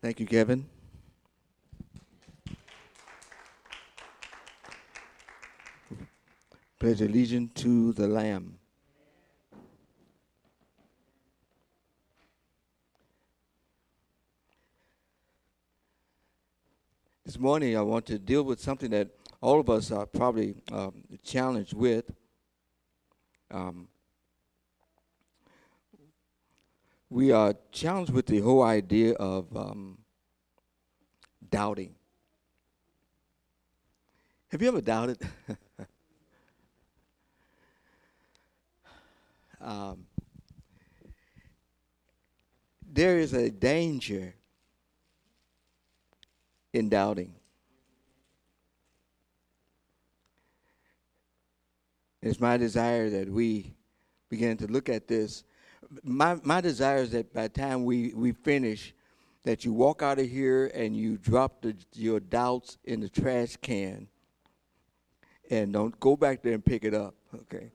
Thank you, Kevin. Pledge allegiance to the Lamb. This morning, I want to deal with something that all of us are probably um, challenged with. Um, we are challenged with the whole idea of um, doubting. Have you ever doubted? um, there is a danger in doubting. It's my desire that we begin to look at this. My, my desire is that by the time we, we finish, that you walk out of here and you drop the, your doubts in the trash can and don't go back there and pick it up, okay?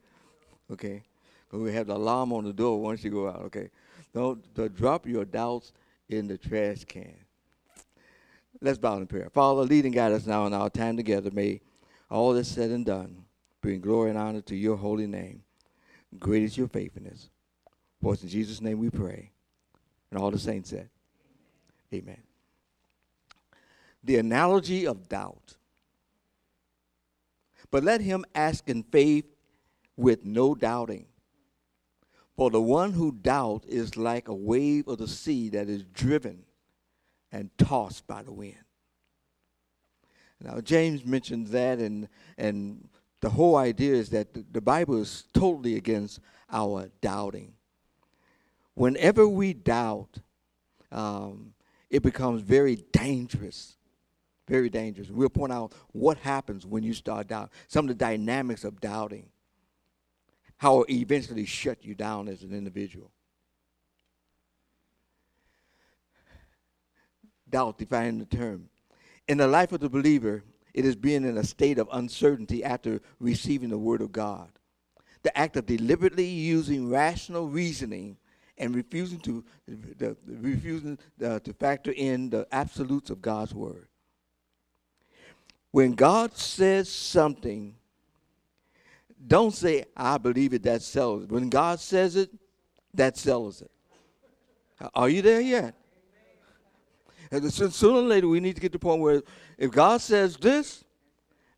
Okay? We have the alarm on the door once you go out, okay? Don't, don't drop your doubts in the trash can. Let's bow in prayer. Father, lead and guide us now in our time together. May all that's said and done bring glory and honor to your holy name. Great is your faithfulness. For it's in Jesus' name we pray. And all the saints said, Amen. The analogy of doubt. But let him ask in faith with no doubting. For the one who doubts is like a wave of the sea that is driven and tossed by the wind. Now, James mentioned that, and, and the whole idea is that the Bible is totally against our doubting. Whenever we doubt, um, it becomes very dangerous. Very dangerous. We'll point out what happens when you start doubting, some of the dynamics of doubting, how it eventually shut you down as an individual. doubt, defining the term. In the life of the believer, it is being in a state of uncertainty after receiving the Word of God. The act of deliberately using rational reasoning and refusing to the, refusing the, to factor in the absolutes of God's Word. When God says something, don't say, I believe it, that settles it. When God says it, that settles it. Are you there yet? And sooner or later, we need to get to the point where if God says this,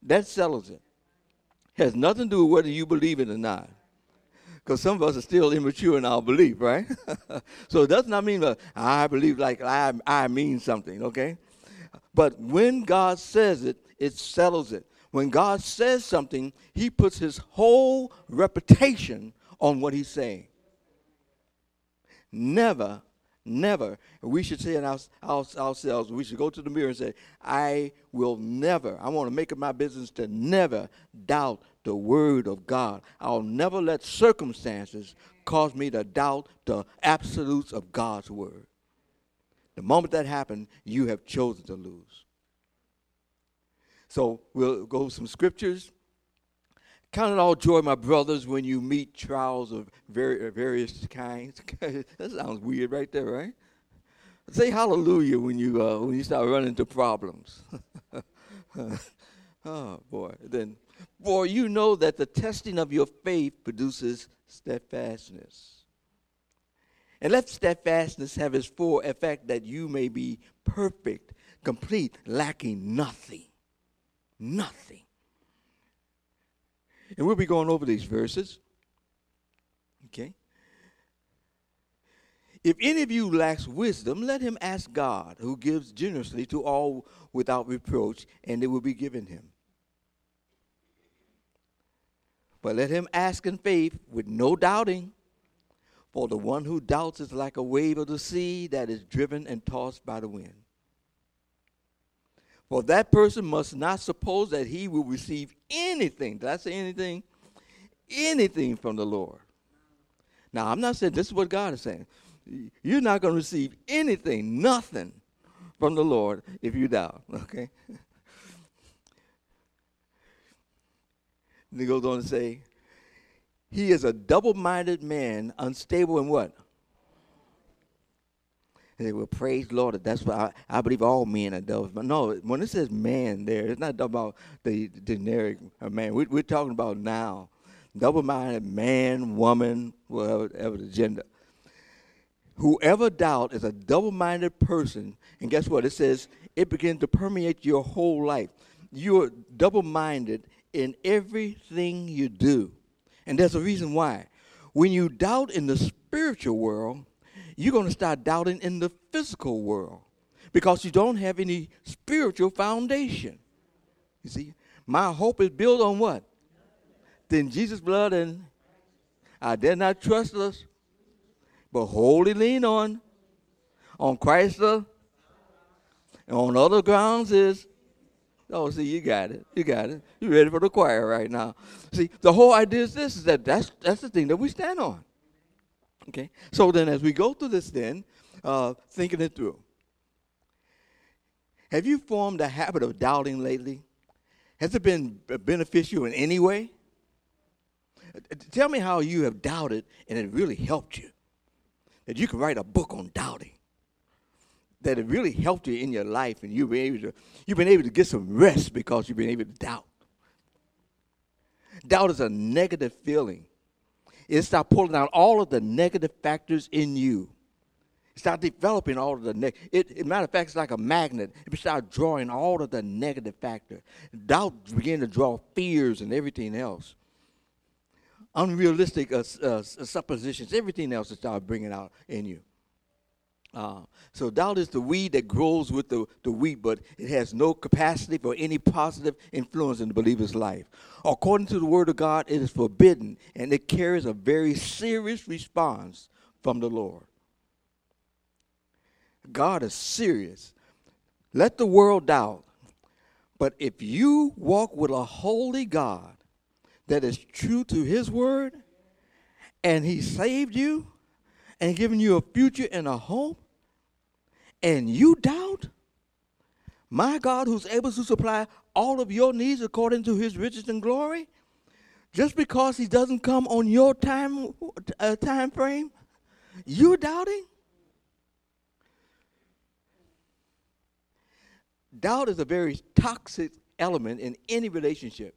that settles it has nothing to do with whether you believe it or not. Because some of us are still immature in our belief, right? so it does not mean that I believe like I, I mean something, okay? But when God says it, it settles it. When God says something, he puts his whole reputation on what he's saying. Never Never. We should say in our, our, ourselves, we should go to the mirror and say, I will never, I want to make it my business to never doubt the word of God. I'll never let circumstances cause me to doubt the absolutes of God's word. The moment that happens, you have chosen to lose. So we'll go some scriptures. Count it all joy, my brothers, when you meet trials of very, various kinds. that sounds weird right there, right? Say hallelujah when you, uh, when you start running into problems. oh, boy. Then, boy, you know that the testing of your faith produces steadfastness. And let steadfastness have its full effect that you may be perfect, complete, lacking nothing. Nothing. And we'll be going over these verses. Okay? If any of you lacks wisdom, let him ask God, who gives generously to all without reproach, and it will be given him. But let him ask in faith with no doubting. For the one who doubts is like a wave of the sea that is driven and tossed by the wind. For that person must not suppose that he will receive anything. Did I say anything? Anything from the Lord. Now, I'm not saying this is what God is saying. You're not going to receive anything, nothing from the Lord if you doubt, okay? And he goes on to say, He is a double minded man, unstable in what? They will praise Lord. That's why I, I, believe all men are devils. But no, when it says man there, it's not about the generic man. We, we're talking about now. Double minded man, woman, whatever the gender. Whoever doubt is a double minded person. And guess what? It says it begins to permeate your whole life. You're double minded in everything you do. And there's a reason why. When you doubt in the spiritual world, you're going to start doubting in the physical world because you don't have any spiritual foundation. You see, my hope is built on what? Then Jesus' blood, and I dare not trust us, but wholly lean on, on Christ, uh, and on other grounds is Oh, see, you got it. You got it. You're ready for the choir right now. See, the whole idea is this: is that that's that's the thing that we stand on. Okay. So then, as we go through this, then uh, thinking it through, have you formed a habit of doubting lately? Has it been beneficial in any way? Tell me how you have doubted and it really helped you. That you can write a book on doubting that it really helped you in your life and you've been able to you've been able to get some rest because you've been able to doubt. Doubt is a negative feeling. It start pulling out all of the negative factors in you. Start developing all of the negative. It, matter of fact, it's like a magnet. It start drawing all of the negative factor. Doubt begin to draw fears and everything else. Unrealistic uh, uh, suppositions, everything else that start bringing out in you. Uh, so doubt is the weed that grows with the, the wheat, but it has no capacity for any positive influence in the believer's life. According to the Word of God, it is forbidden, and it carries a very serious response from the Lord. God is serious. Let the world doubt, but if you walk with a holy God that is true to His Word, and He saved you and given you a future and a hope, and you doubt, my God, who's able to supply all of your needs according to his riches and glory, just because he doesn't come on your time, uh, time frame, you're doubting? Doubt is a very toxic element in any relationship.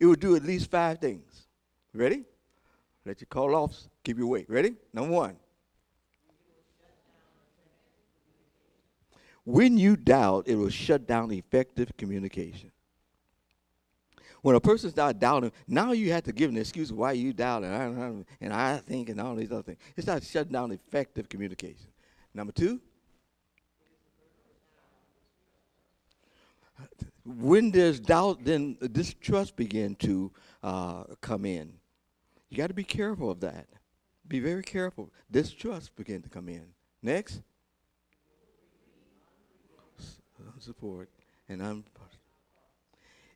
It will do at least five things. Ready? Let your call off, keep you awake. Ready? Number one, When you doubt, it will shut down effective communication. When a person starts doubting, now you have to give an excuse why you doubt and I, and I think and all these other things. It starts shutting down effective communication. Number two, when there's doubt, then distrust begin to uh, come in. You got to be careful of that. Be very careful. Distrust begin to come in. Next. Support, and I'm.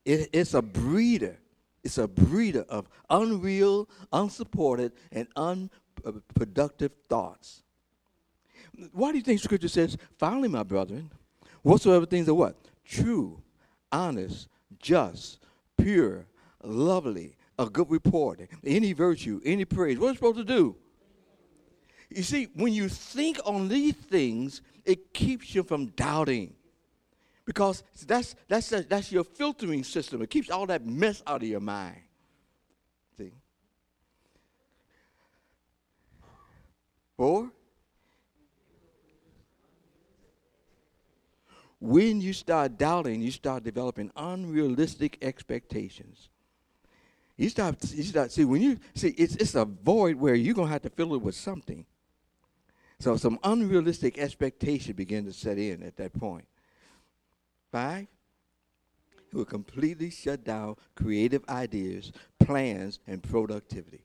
It, it's a breeder. It's a breeder of unreal, unsupported, and unproductive thoughts. Why do you think Scripture says, finally, my brethren, whatsoever things are what? True, honest, just, pure, lovely, a good report, any virtue, any praise. What are you supposed to do? You see, when you think on these things, it keeps you from doubting because that's, that's, that's your filtering system. It keeps all that mess out of your mind. See? Four, when you start doubting, you start developing unrealistic expectations. You start, you start, see, when you, see, it's, it's a void where you're going to have to fill it with something. So some unrealistic expectation begin to set in at that point. Five, it will completely shut down creative ideas, plans, and productivity.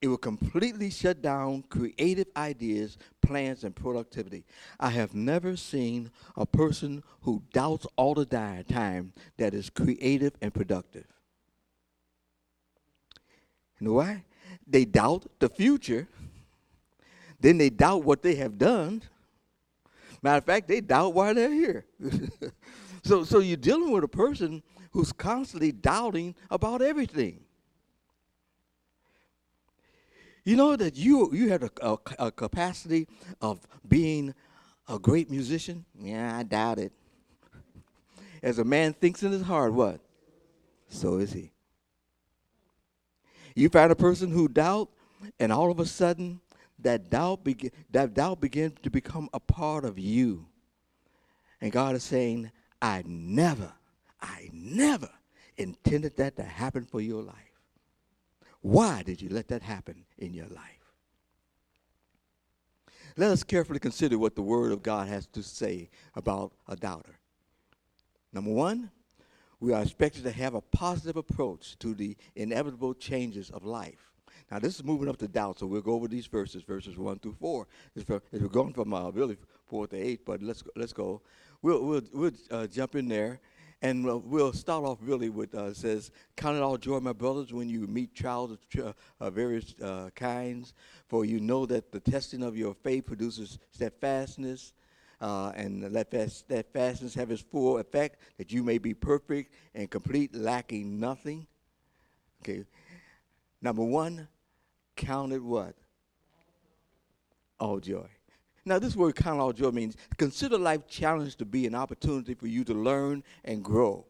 It will completely shut down creative ideas, plans, and productivity. I have never seen a person who doubts all the time that is creative and productive. You know why? They doubt the future, then they doubt what they have done, Matter of fact, they doubt why they're here. so, so you're dealing with a person who's constantly doubting about everything. You know that you you have a, a, a capacity of being a great musician? Yeah, I doubt it. As a man thinks in his heart, what? So is he. You find a person who doubt, and all of a sudden, that doubt begin that doubt begins to become a part of you. And God is saying, I never, I never intended that to happen for your life. Why did you let that happen in your life? Let us carefully consider what the Word of God has to say about a doubter. Number one, we are expected to have a positive approach to the inevitable changes of life. Now, this is moving up to doubt, so we'll go over these verses, verses 1 through 4. If we're going from uh, really 4 to 8, but let's, let's go. We'll, we'll, we'll uh, jump in there and we'll, we'll start off really with uh, says, Count it all joy, my brothers, when you meet trials of uh, various uh, kinds, for you know that the testing of your faith produces steadfastness. Uh, and let that steadfastness have its full effect, that you may be perfect and complete, lacking nothing. Okay. Number one, count it what? All joy. Now, this word count all joy means consider life challenge to be an opportunity for you to learn and grow.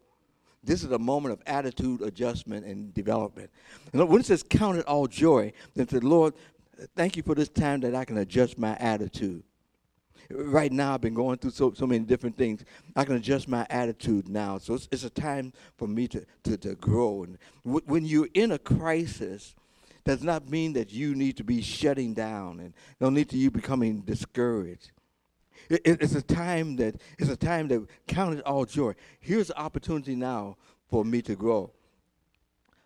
This is a moment of attitude adjustment and development. And when it says count it all joy, then the Lord, thank you for this time that I can adjust my attitude. Right now, I've been going through so, so many different things. I can adjust my attitude now. So it's, it's a time for me to, to, to grow. And w- when you're in a crisis, does not mean that you need to be shutting down and no need to you becoming discouraged. It, it, it's a time that it's a time that counted all joy. Here's the opportunity now for me to grow.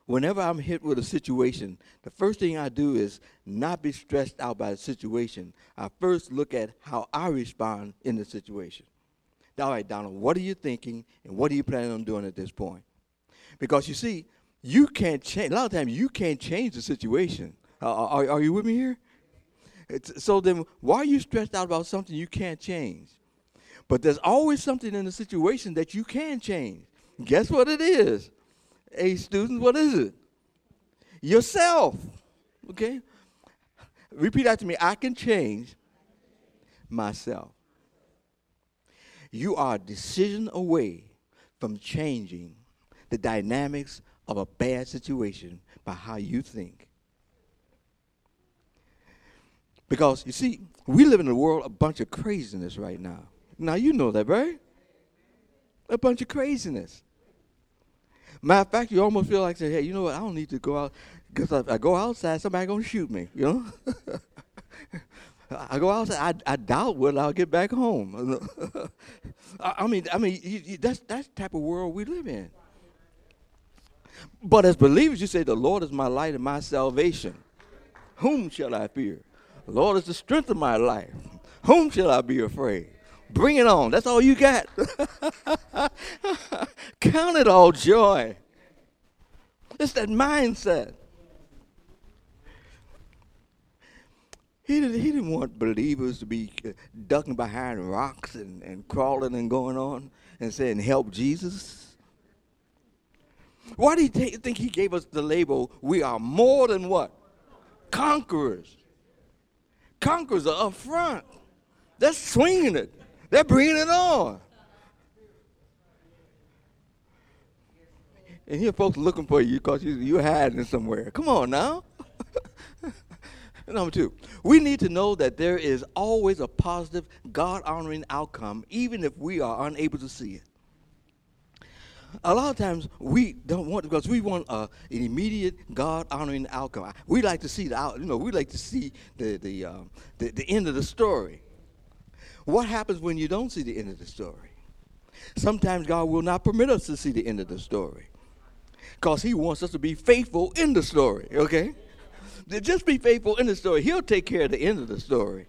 Whenever I'm hit with a situation, the first thing I do is not be stressed out by the situation. I first look at how I respond in the situation. All right, Donald, what are you thinking and what are you planning on doing at this point? Because you see, you can't change. A lot of times, you can't change the situation. Uh, are, are you with me here? It's, so then, why are you stressed out about something you can't change? But there's always something in the situation that you can change. Guess what it is? Hey, students, what is it? Yourself. Okay? Repeat after me. I can change myself. You are a decision away from changing the dynamics of a bad situation by how you think. Because you see, we live in a world a bunch of craziness right now. Now you know that, right? A bunch of craziness. Matter of fact, you almost feel like say, hey, you know what? I don't need to go out because if I go outside, somebody gonna shoot me. You know. I go outside. I, I doubt whether I'll get back home. I, I, mean, I mean, you, you, that's that's the type of world we live in. But as believers, you say, The Lord is my light and my salvation. Whom shall I fear? The Lord is the strength of my life. Whom shall I be afraid? Bring it on. That's all you got. Count it all joy. It's that mindset. He didn't, he didn't want believers to be uh, ducking behind rocks and, and crawling and going on and saying, Help Jesus. Why do you think he gave us the label, we are more than what? Conquerors. Conquerors are up front. They're swinging it. They're bringing it on. And here folks looking for you because you, you're hiding somewhere. Come on now. Number two, we need to know that there is always a positive, God honoring outcome, even if we are unable to see it a lot of times we don't want because we want uh, an immediate God honoring outcome. We like to see the out, you know, we like to see the the, um, the the end of the story. What happens when you don't see the end of the story? Sometimes God will not permit us to see the end of the story because He wants us to be faithful in the story. Okay, just be faithful in the story. He'll take care of the end of the story.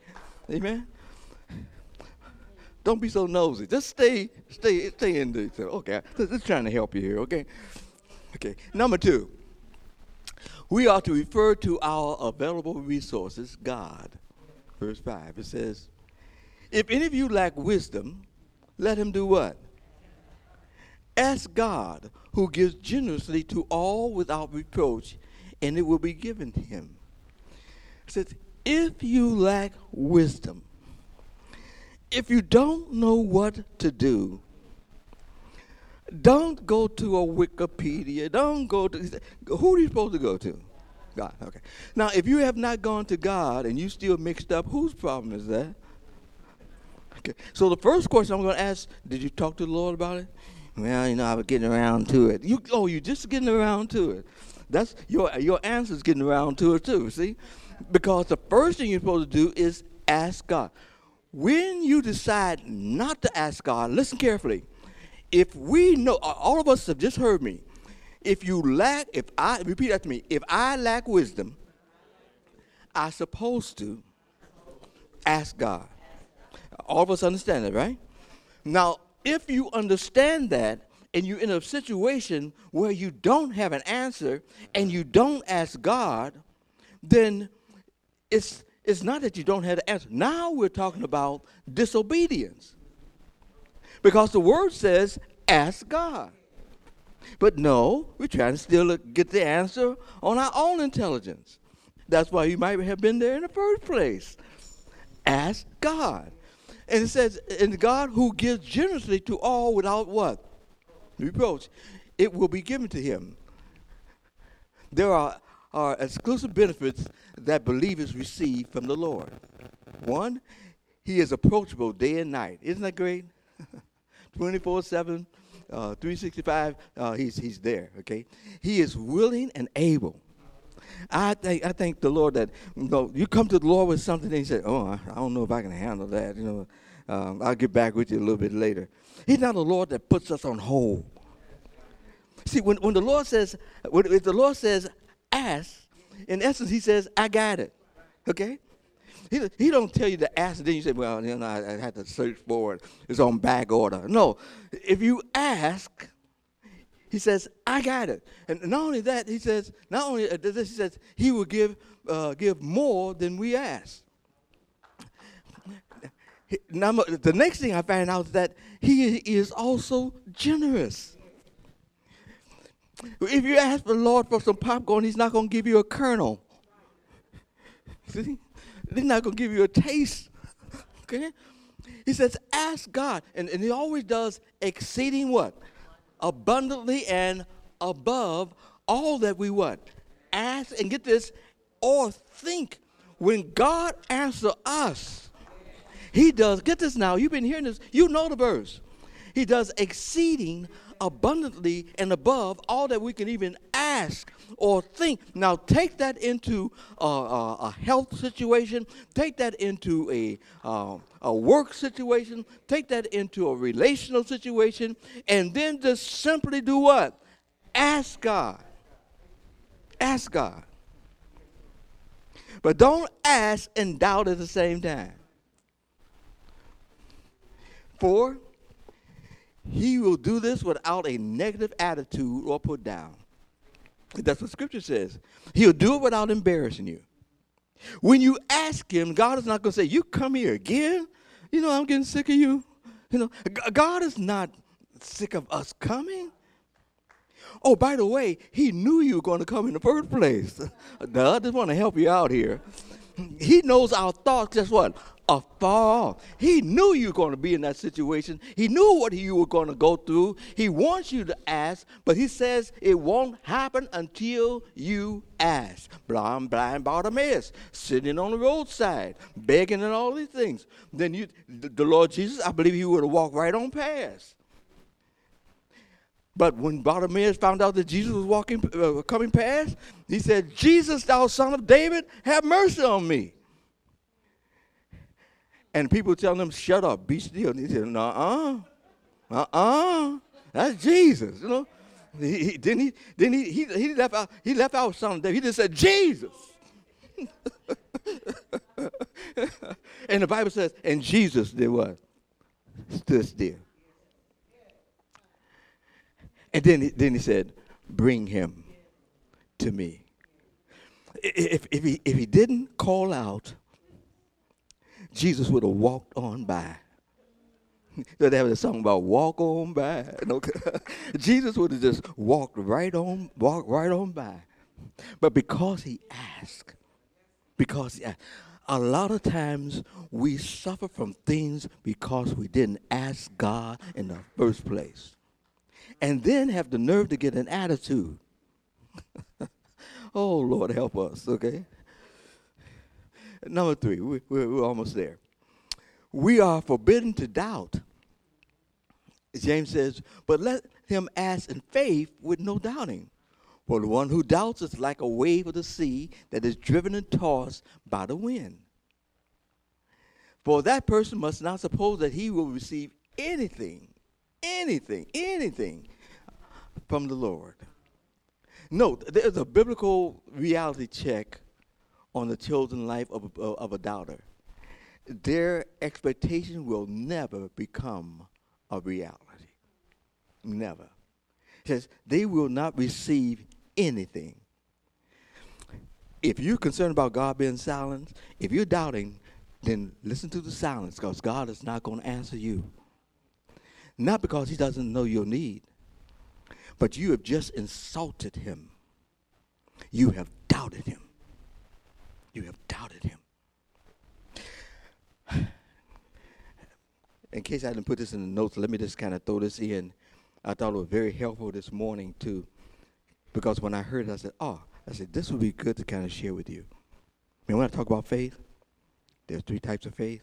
Amen. Don't be so nosy. Just stay, stay, stay in the. Okay, just trying to help you here. Okay, okay. Number two, we are to refer to our available resources, God. Verse five. It says, "If any of you lack wisdom, let him do what? Ask God, who gives generously to all without reproach, and it will be given him." It says, if you lack wisdom, if you don't know what to do, don't go to a Wikipedia. Don't go to who are you supposed to go to? God. Okay. Now, if you have not gone to God and you still mixed up, whose problem is that? Okay. So the first question I'm going to ask: Did you talk to the Lord about it? Well, you know, I was getting around to it. You oh, you just getting around to it. That's your your answer's getting around to it too. See, because the first thing you're supposed to do is ask God. When you decide not to ask God, listen carefully. If we know, all of us have just heard me. If you lack, if I repeat after me, if I lack wisdom, I supposed to ask God. All of us understand that, right? Now, if you understand that and you're in a situation where you don't have an answer and you don't ask God, then it's it's not that you don't have the answer. Now we're talking about disobedience. Because the word says, ask God. But no, we're trying to still get the answer on our own intelligence. That's why you might have been there in the first place. Ask God. And it says, and God who gives generously to all without what? Reproach. It will be given to him. There are, are exclusive benefits that believers receive from the Lord. One, he is approachable day and night. Isn't that great? 24 7, uh, 365, uh, he's, he's there, okay? He is willing and able. I think I thank the Lord that you know you come to the Lord with something and you say, "Oh, I, I don't know if I can handle that." You know, um, I'll get back with you a little bit later. He's not a Lord that puts us on hold. See, when, when the Lord says, when, if the Lord says, "Ask," in essence, He says, "I got it." Okay. He, he don't tell you to ask, and then you say, well, you know, I, I had to search for it. It's on back order. No, if you ask, he says, I got it. And not only that, he says, not only uh, this, he says, he will give, uh, give more than we ask. The next thing I find out is that he is also generous. If you ask the Lord for some popcorn, he's not going to give you a kernel. See? They're not going to give you a taste. okay? He says, ask God. And, and he always does exceeding what? Abundantly and above all that we what? Ask and get this, or think. When God answers us, he does, get this now, you've been hearing this, you know the verse. He does exceeding abundantly and above all that we can even ask or think. Now, take that into a, a, a health situation, take that into a, uh, a work situation, take that into a relational situation, and then just simply do what? Ask God. Ask God. But don't ask and doubt at the same time. Four, he will do this without a negative attitude or put down. That's what Scripture says. He'll do it without embarrassing you. When you ask Him, God is not going to say, You come here again? You know, I'm getting sick of you. You know, God is not sick of us coming. Oh, by the way, He knew you were going to come in the first place. I just want to help you out here. He knows our thoughts, guess what? Afar off. He knew you were going to be in that situation. He knew what you were going to go through. He wants you to ask, but he says it won't happen until you ask. Blind, blind Bartimaeus, sitting on the roadside, begging and all these things. Then you, the Lord Jesus, I believe he would have walked right on past. But when Bartimaeus found out that Jesus was walking, uh, coming past, he said, Jesus, thou son of David, have mercy on me. And people telling them, shut up, be still. And he said, uh-uh, uh-uh, that's Jesus, you know. He, he, then he, then he, he, he left out, he left out something. He just said, Jesus. and the Bible says, and Jesus did what? Stood still. And then, then he said, bring him to me. If, if, he, if he didn't call out, Jesus would have walked on by. So they have a song about walk on by. Jesus would have just walked right on, walked right on by. But because he asked, Because yeah, a lot of times we suffer from things because we didn't ask God in the first place. And then have the nerve to get an attitude. oh, Lord, help us, okay? Number three, we, we're, we're almost there. We are forbidden to doubt. James says, but let him ask in faith with no doubting. For the one who doubts is like a wave of the sea that is driven and tossed by the wind. For that person must not suppose that he will receive anything, anything, anything from the Lord. Note, there's a biblical reality check on the chosen life of, of, of a doubter. Their expectation will never become a reality. Never. It says they will not receive anything. If you're concerned about God being silent, if you're doubting, then listen to the silence because God is not going to answer you. Not because he doesn't know your need, but you have just insulted him. You have doubted him. You have doubted him. In case I didn't put this in the notes, let me just kind of throw this in. I thought it was very helpful this morning too because when I heard it, I said, oh, I said, this would be good to kind of share with you. I mean, when I talk about faith, there's three types of faith.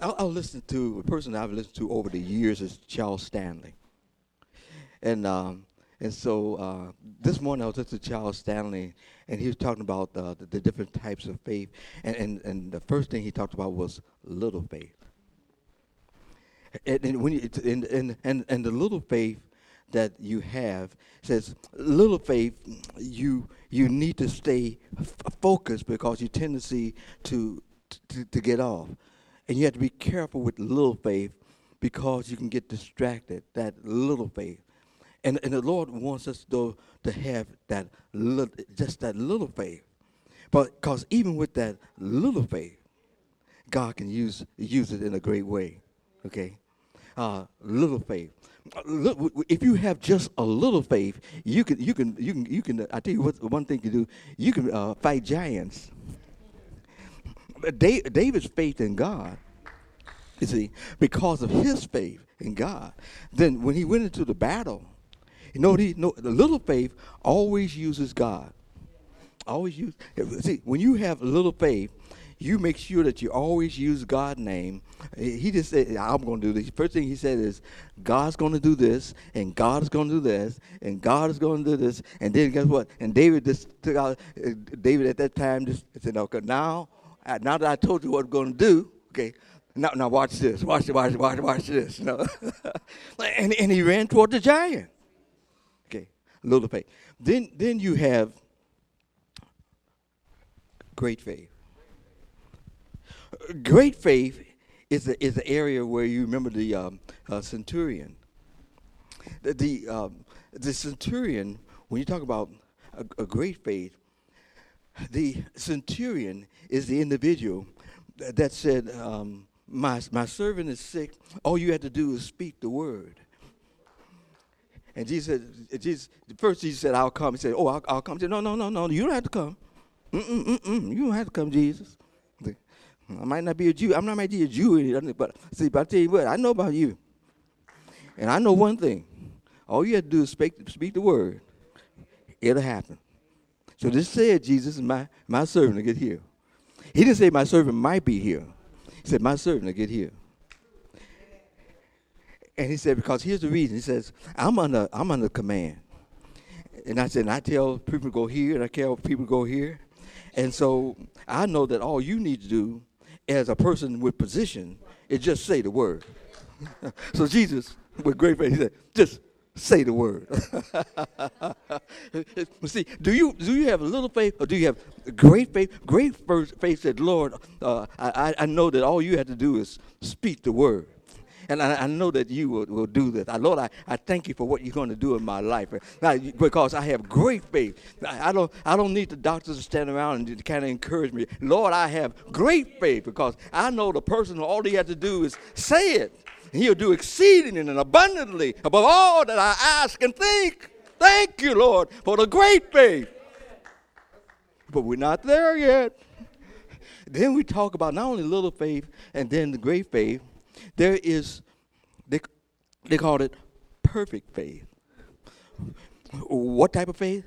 I'll, I'll listen to a person I've listened to over the years is Charles Stanley. And um, and so uh, this morning I was listening to Charles Stanley, and he was talking about uh, the, the, different types of faith. And, and, and the first thing he talked about was little faith. And, and when you, and, and, and, and the little faith that you have says little faith you you need to stay f- focused because your tendency to, to to get off and you have to be careful with little faith because you can get distracted that little faith and and the lord wants us to to have that little, just that little faith but because even with that little faith god can use use it in a great way okay uh, little faith if you have just a little faith, you can, you can, you can, you can. I tell you what, one thing to do. You can uh, fight giants. David's faith in God, you see, because of his faith in God. Then when he went into the battle, you know, he, no, the little faith always uses God. Always use. See, when you have little faith, you make sure that you always use God's name. He just said, I'm going to do this. First thing he said is, God's going to do this, and God is going to do this, and God is going to do this. And then guess what? And David just took out, uh, David at that time just said, okay, now, uh, now that I told you what I'm going to do, okay, now, now watch this, watch, this, watch, watch, watch this. Know? and, and he ran toward the giant. Little faith. Then, then you have great faith great faith is the, is the area where you remember the um, uh, centurion. The the, um, the, centurion, when you talk about a, a, great faith, the centurion is the individual that said, um, my, my servant is sick. All you have to do is speak the word. And Jesus said, Jesus, first Jesus said, I'll come. He said, Oh, I'll, I'll come. He said, No, no, no, no, you don't have to come. Mm-mm, mm-mm, you don't have to come, Jesus. I might not be a Jew. I'm not might be a Jew, but see, but I tell you what, I know about you. And I know one thing. All you have to do is speak, speak the word. It'll happen. So this said Jesus is my, my servant to get here. He didn't say my servant might be here. He said my servant to get here. And he said, because here's the reason. He says, I'm under I'm under command. And I said, and I tell people to go here, and I tell people go here. And so I know that all you need to do as a person with position is just say the word. so Jesus, with great faith, he said, just say the word. See, do you do you have a little faith or do you have great faith? Great faith said, Lord, uh, I, I know that all you have to do is speak the word. And I, I know that you will, will do this. I, Lord, I, I thank you for what you're going to do in my life. Now, because I have great faith. I, I, don't, I don't need the doctors to stand around and kind of encourage me. Lord, I have great faith because I know the person, all he has to do is say it. And he'll do exceeding and abundantly above all that I ask and think. Thank you, Lord, for the great faith. but we're not there yet. Then we talk about not only little faith and then the great faith, there is, they, they call it perfect faith. What type of faith?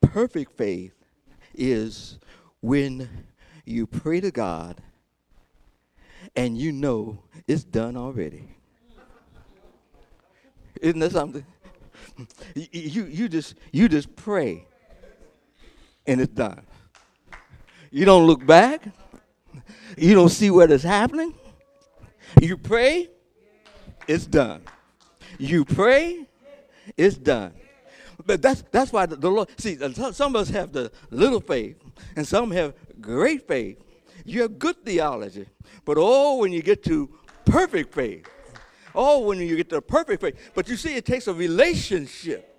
Perfect faith is when you pray to God and you know it's done already. Isn't that something? You, you, just, you just pray and it's done. You don't look back. You don't see what is happening. You pray, it's done. You pray, it's done. But that's that's why the, the Lord see uh, some of us have the little faith and some have great faith. You have good theology, but oh, when you get to perfect faith, oh, when you get to perfect faith. But you see, it takes a relationship.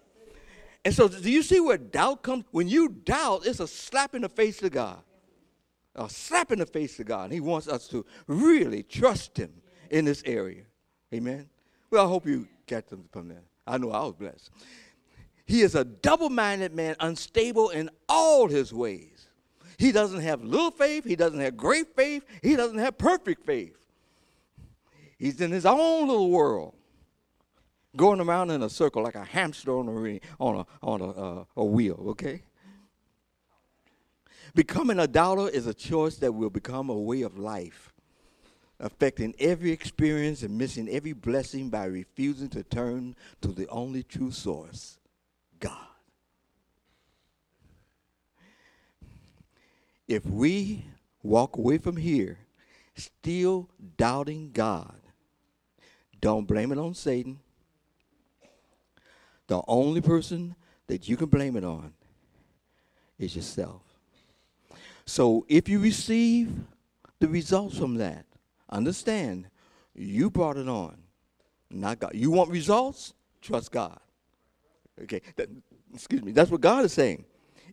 And so, do you see where doubt comes? When you doubt, it's a slap in the face to God. A slap in the face to God. He wants us to really trust Him in this area. Amen. Well, I hope you get them from there. I know I was blessed. He is a double minded man, unstable in all his ways. He doesn't have little faith, he doesn't have great faith, he doesn't have perfect faith. He's in his own little world, going around in a circle like a hamster on a, on a, on a, uh, a wheel, okay? Becoming a doubter is a choice that will become a way of life affecting every experience and missing every blessing by refusing to turn to the only true source, God. If we walk away from here still doubting God, don't blame it on Satan. The only person that you can blame it on is yourself. So if you receive the results from that, Understand, you brought it on, not God. You want results? Trust God. Okay, that, excuse me. That's what God is saying.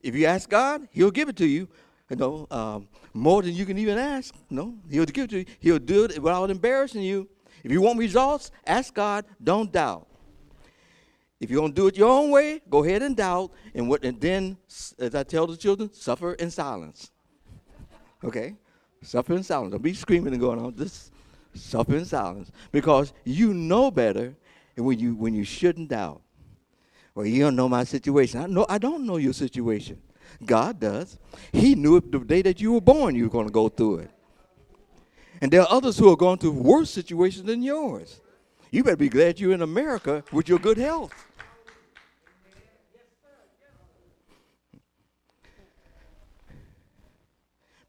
If you ask God, He'll give it to you. You know, um, more than you can even ask. No, He'll give it to you. He'll do it without embarrassing you. If you want results, ask God. Don't doubt. If you don't do it your own way, go ahead and doubt, and what? And then, as I tell the children, suffer in silence. Okay. Suffer in silence. Don't be screaming and going on. Just suffer in silence. Because you know better when you when you shouldn't doubt. Well, you don't know my situation. I know I don't know your situation. God does. He knew it the day that you were born you were going to go through it. And there are others who are going through worse situations than yours. You better be glad you're in America with your good health.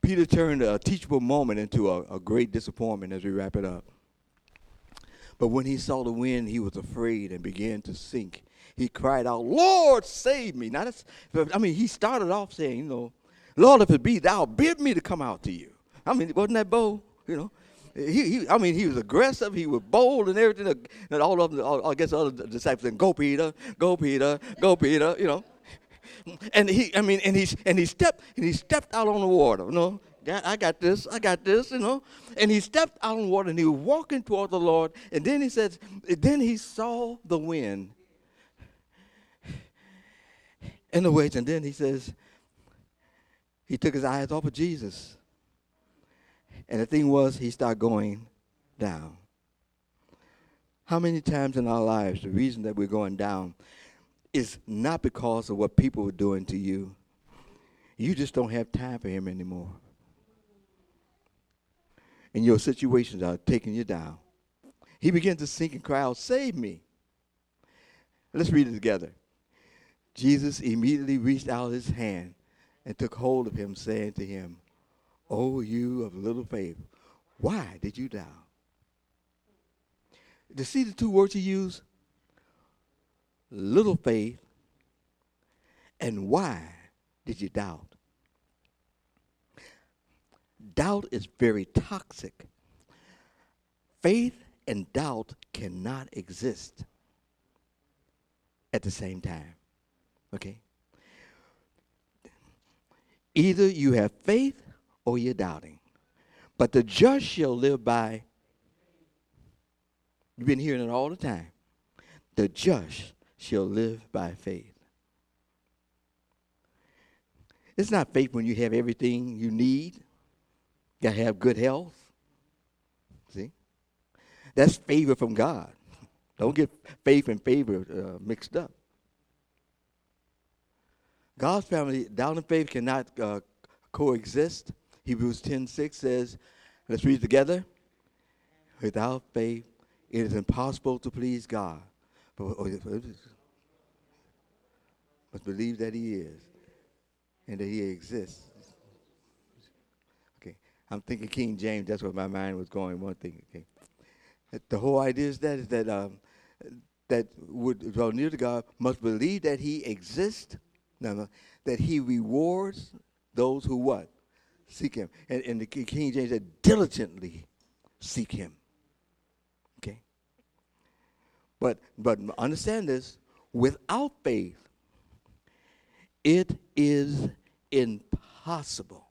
Peter turned a teachable moment into a, a great disappointment as we wrap it up. But when he saw the wind, he was afraid and began to sink. He cried out, Lord, save me. Now, that's, I mean, he started off saying, you know, Lord, if it be thou, bid me to come out to you. I mean, wasn't that bold? You know, he, he, I mean, he was aggressive. He was bold and everything. And all of them, all, I guess, the other disciples said, "Go, Peter! Go, Peter! Go, Peter!" You know and he, I mean, and he, and he stepped, and he stepped out on the water. You know, I got this, I got this, you know. And he stepped out on water, and he was walking toward the Lord. And then he says, then he saw the wind in the waves, and then he says, he took his eyes off of Jesus. And the thing was, he started going down. How many times in our lives, the reason that we're going down is not because of what people are doing to you. You just don't have time for him anymore. And your situations are taking you down. He began to sink and cry out, Save me. Let's read it together. Jesus immediately reached out his hand and took hold of him, saying to him, O you of little faith, why did you doubt? To see the two words he used? Little faith, and why did you doubt? Doubt is very toxic. Faith and doubt cannot exist at the same time. Okay? Either you have faith or you're doubting. But the just shall live by, you've been hearing it all the time. The just shall live by faith. It's not faith when you have everything you need. You gotta have good health. See? That's favor from God. Don't get faith and favor uh, mixed up. God's family, doubt and faith cannot uh, coexist. Hebrews 10 6 says, let's read together. Without faith, it is impossible to please God. But, but believe that He is and that He exists. Okay, I'm thinking King James. That's where my mind was going. One thing. Okay, the whole idea is that is that um, that would draw near to God must believe that He exists no, no, that he rewards those who what? Seek him. And, and the King James said, diligently seek him. Okay? But but understand this, without faith, it is impossible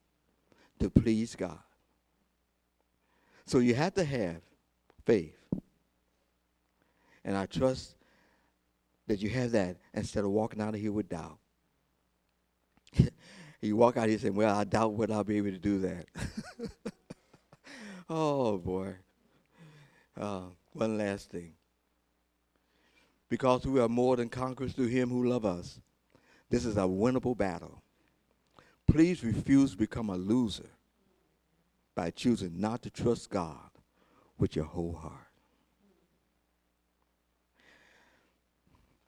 to please God. So you have to have faith. And I trust that you have that instead of walking out of here with doubt. you walk out here saying, Well, I doubt whether I'll be able to do that. oh, boy. Uh, one last thing. Because we are more than conquerors through him who love us, this is a winnable battle. Please refuse to become a loser by choosing not to trust God with your whole heart.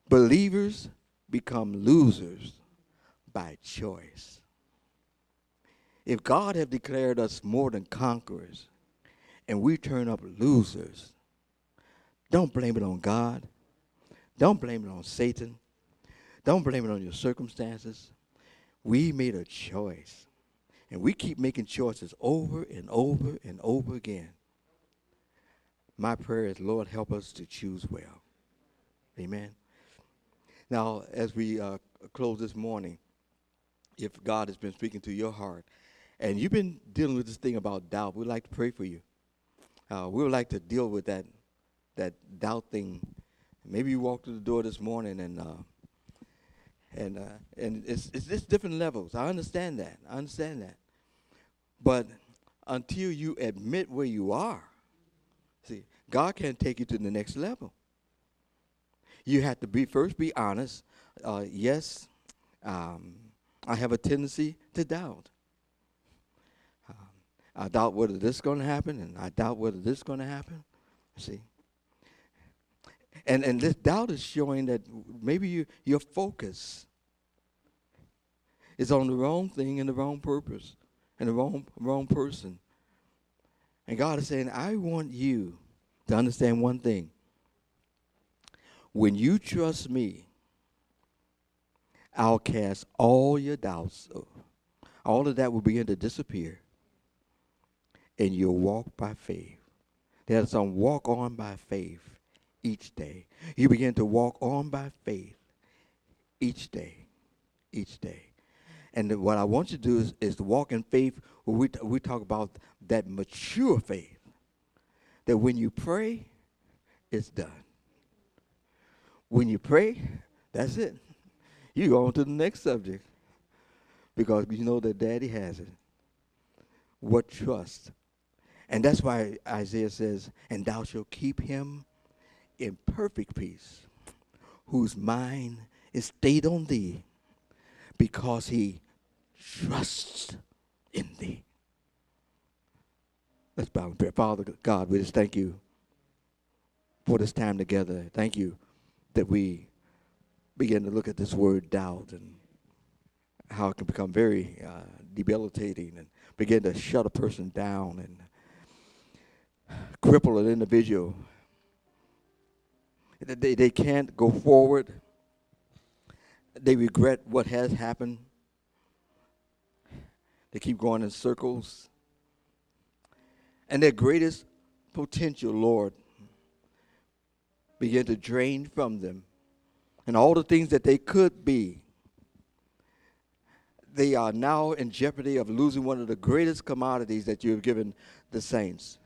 Believers become losers by choice. If God have declared us more than conquerors and we turn up losers, don't blame it on God. Don't blame it on Satan. Don't blame it on your circumstances. We made a choice. And we keep making choices over and over and over again. My prayer is, Lord, help us to choose well. Amen. Now, as we uh, close this morning, if God has been speaking to your heart and you've been dealing with this thing about doubt, we'd like to pray for you. Uh, we would like to deal with that that doubt thing. Maybe you walked through the door this morning and uh, and uh, and it's it's just different levels. I understand that. I understand that. But until you admit where you are, see, God can't take you to the next level. You have to be first be honest. Uh, yes, um, I have a tendency to doubt. Um, I doubt whether this is going to happen, and I doubt whether this is going to happen. See? And, and this doubt is showing that maybe you, your focus is on the wrong thing and the wrong purpose and the wrong, wrong person. And God is saying, I want you to understand one thing. When you trust me, I'll cast all your doubts. All of that will begin to disappear. And you'll walk by faith. There's some walk on by faith each day. You begin to walk on by faith each day. Each day. And what I want you to do is, is to walk in faith we, we talk about that mature faith. That when you pray, it's done. When you pray, that's it you go on to the next subject because you know that daddy has it. What trust? And that's why Isaiah says, And thou shalt keep him in perfect peace, whose mind is stayed on thee, because he trusts in thee. Let's bow and pray. Father God, we just thank you for this time together. Thank you that we begin to look at this word doubt and how it can become very uh, debilitating and begin to shut a person down and cripple an individual. They, they can't go forward. They regret what has happened. They keep going in circles. And their greatest potential, Lord, begin to drain from them and all the things that they could be, they are now in jeopardy of losing one of the greatest commodities that you have given the saints.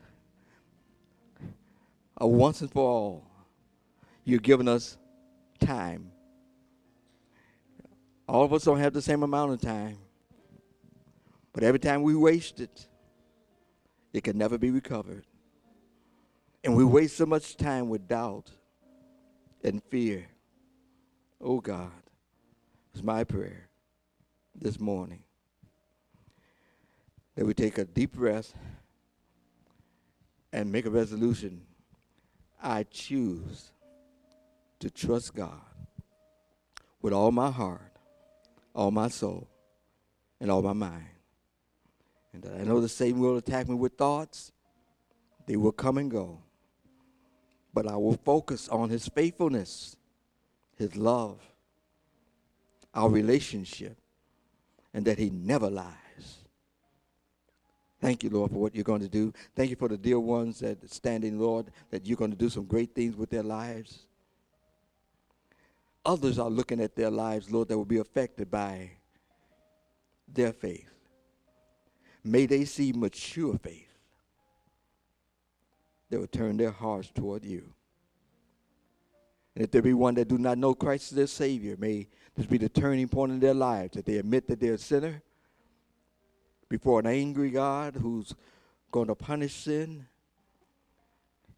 A once and for all, you've given us time. All of us don't have the same amount of time, But every time we waste it, it can never be recovered. And we waste so much time with doubt and fear. Oh God, it's my prayer this morning that we take a deep breath and make a resolution. I choose to trust God with all my heart, all my soul, and all my mind. And I know the Satan will attack me with thoughts, they will come and go. But I will focus on his faithfulness, his love, our relationship, and that he never lies. Thank you, Lord, for what you're going to do. Thank you for the dear ones that standing, Lord, that you're going to do some great things with their lives. Others are looking at their lives, Lord, that will be affected by their faith. May they see mature faith that will turn their hearts toward you. And if there be one that do not know Christ as their Savior, may this be the turning point in their lives, that they admit that they're a sinner before an angry God who's going to punish sin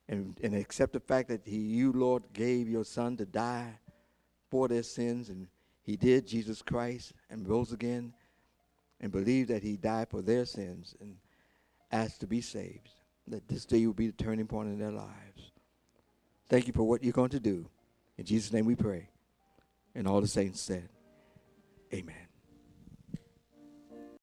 and, and accept the fact that he, you, Lord, gave your Son to die for their sins, and he did, Jesus Christ, and rose again, and believed that he died for their sins and asked to be saved, that this day will be the turning point in their lives. Thank you for what you're going to do. In Jesus' name we pray. And all the saints said, Amen.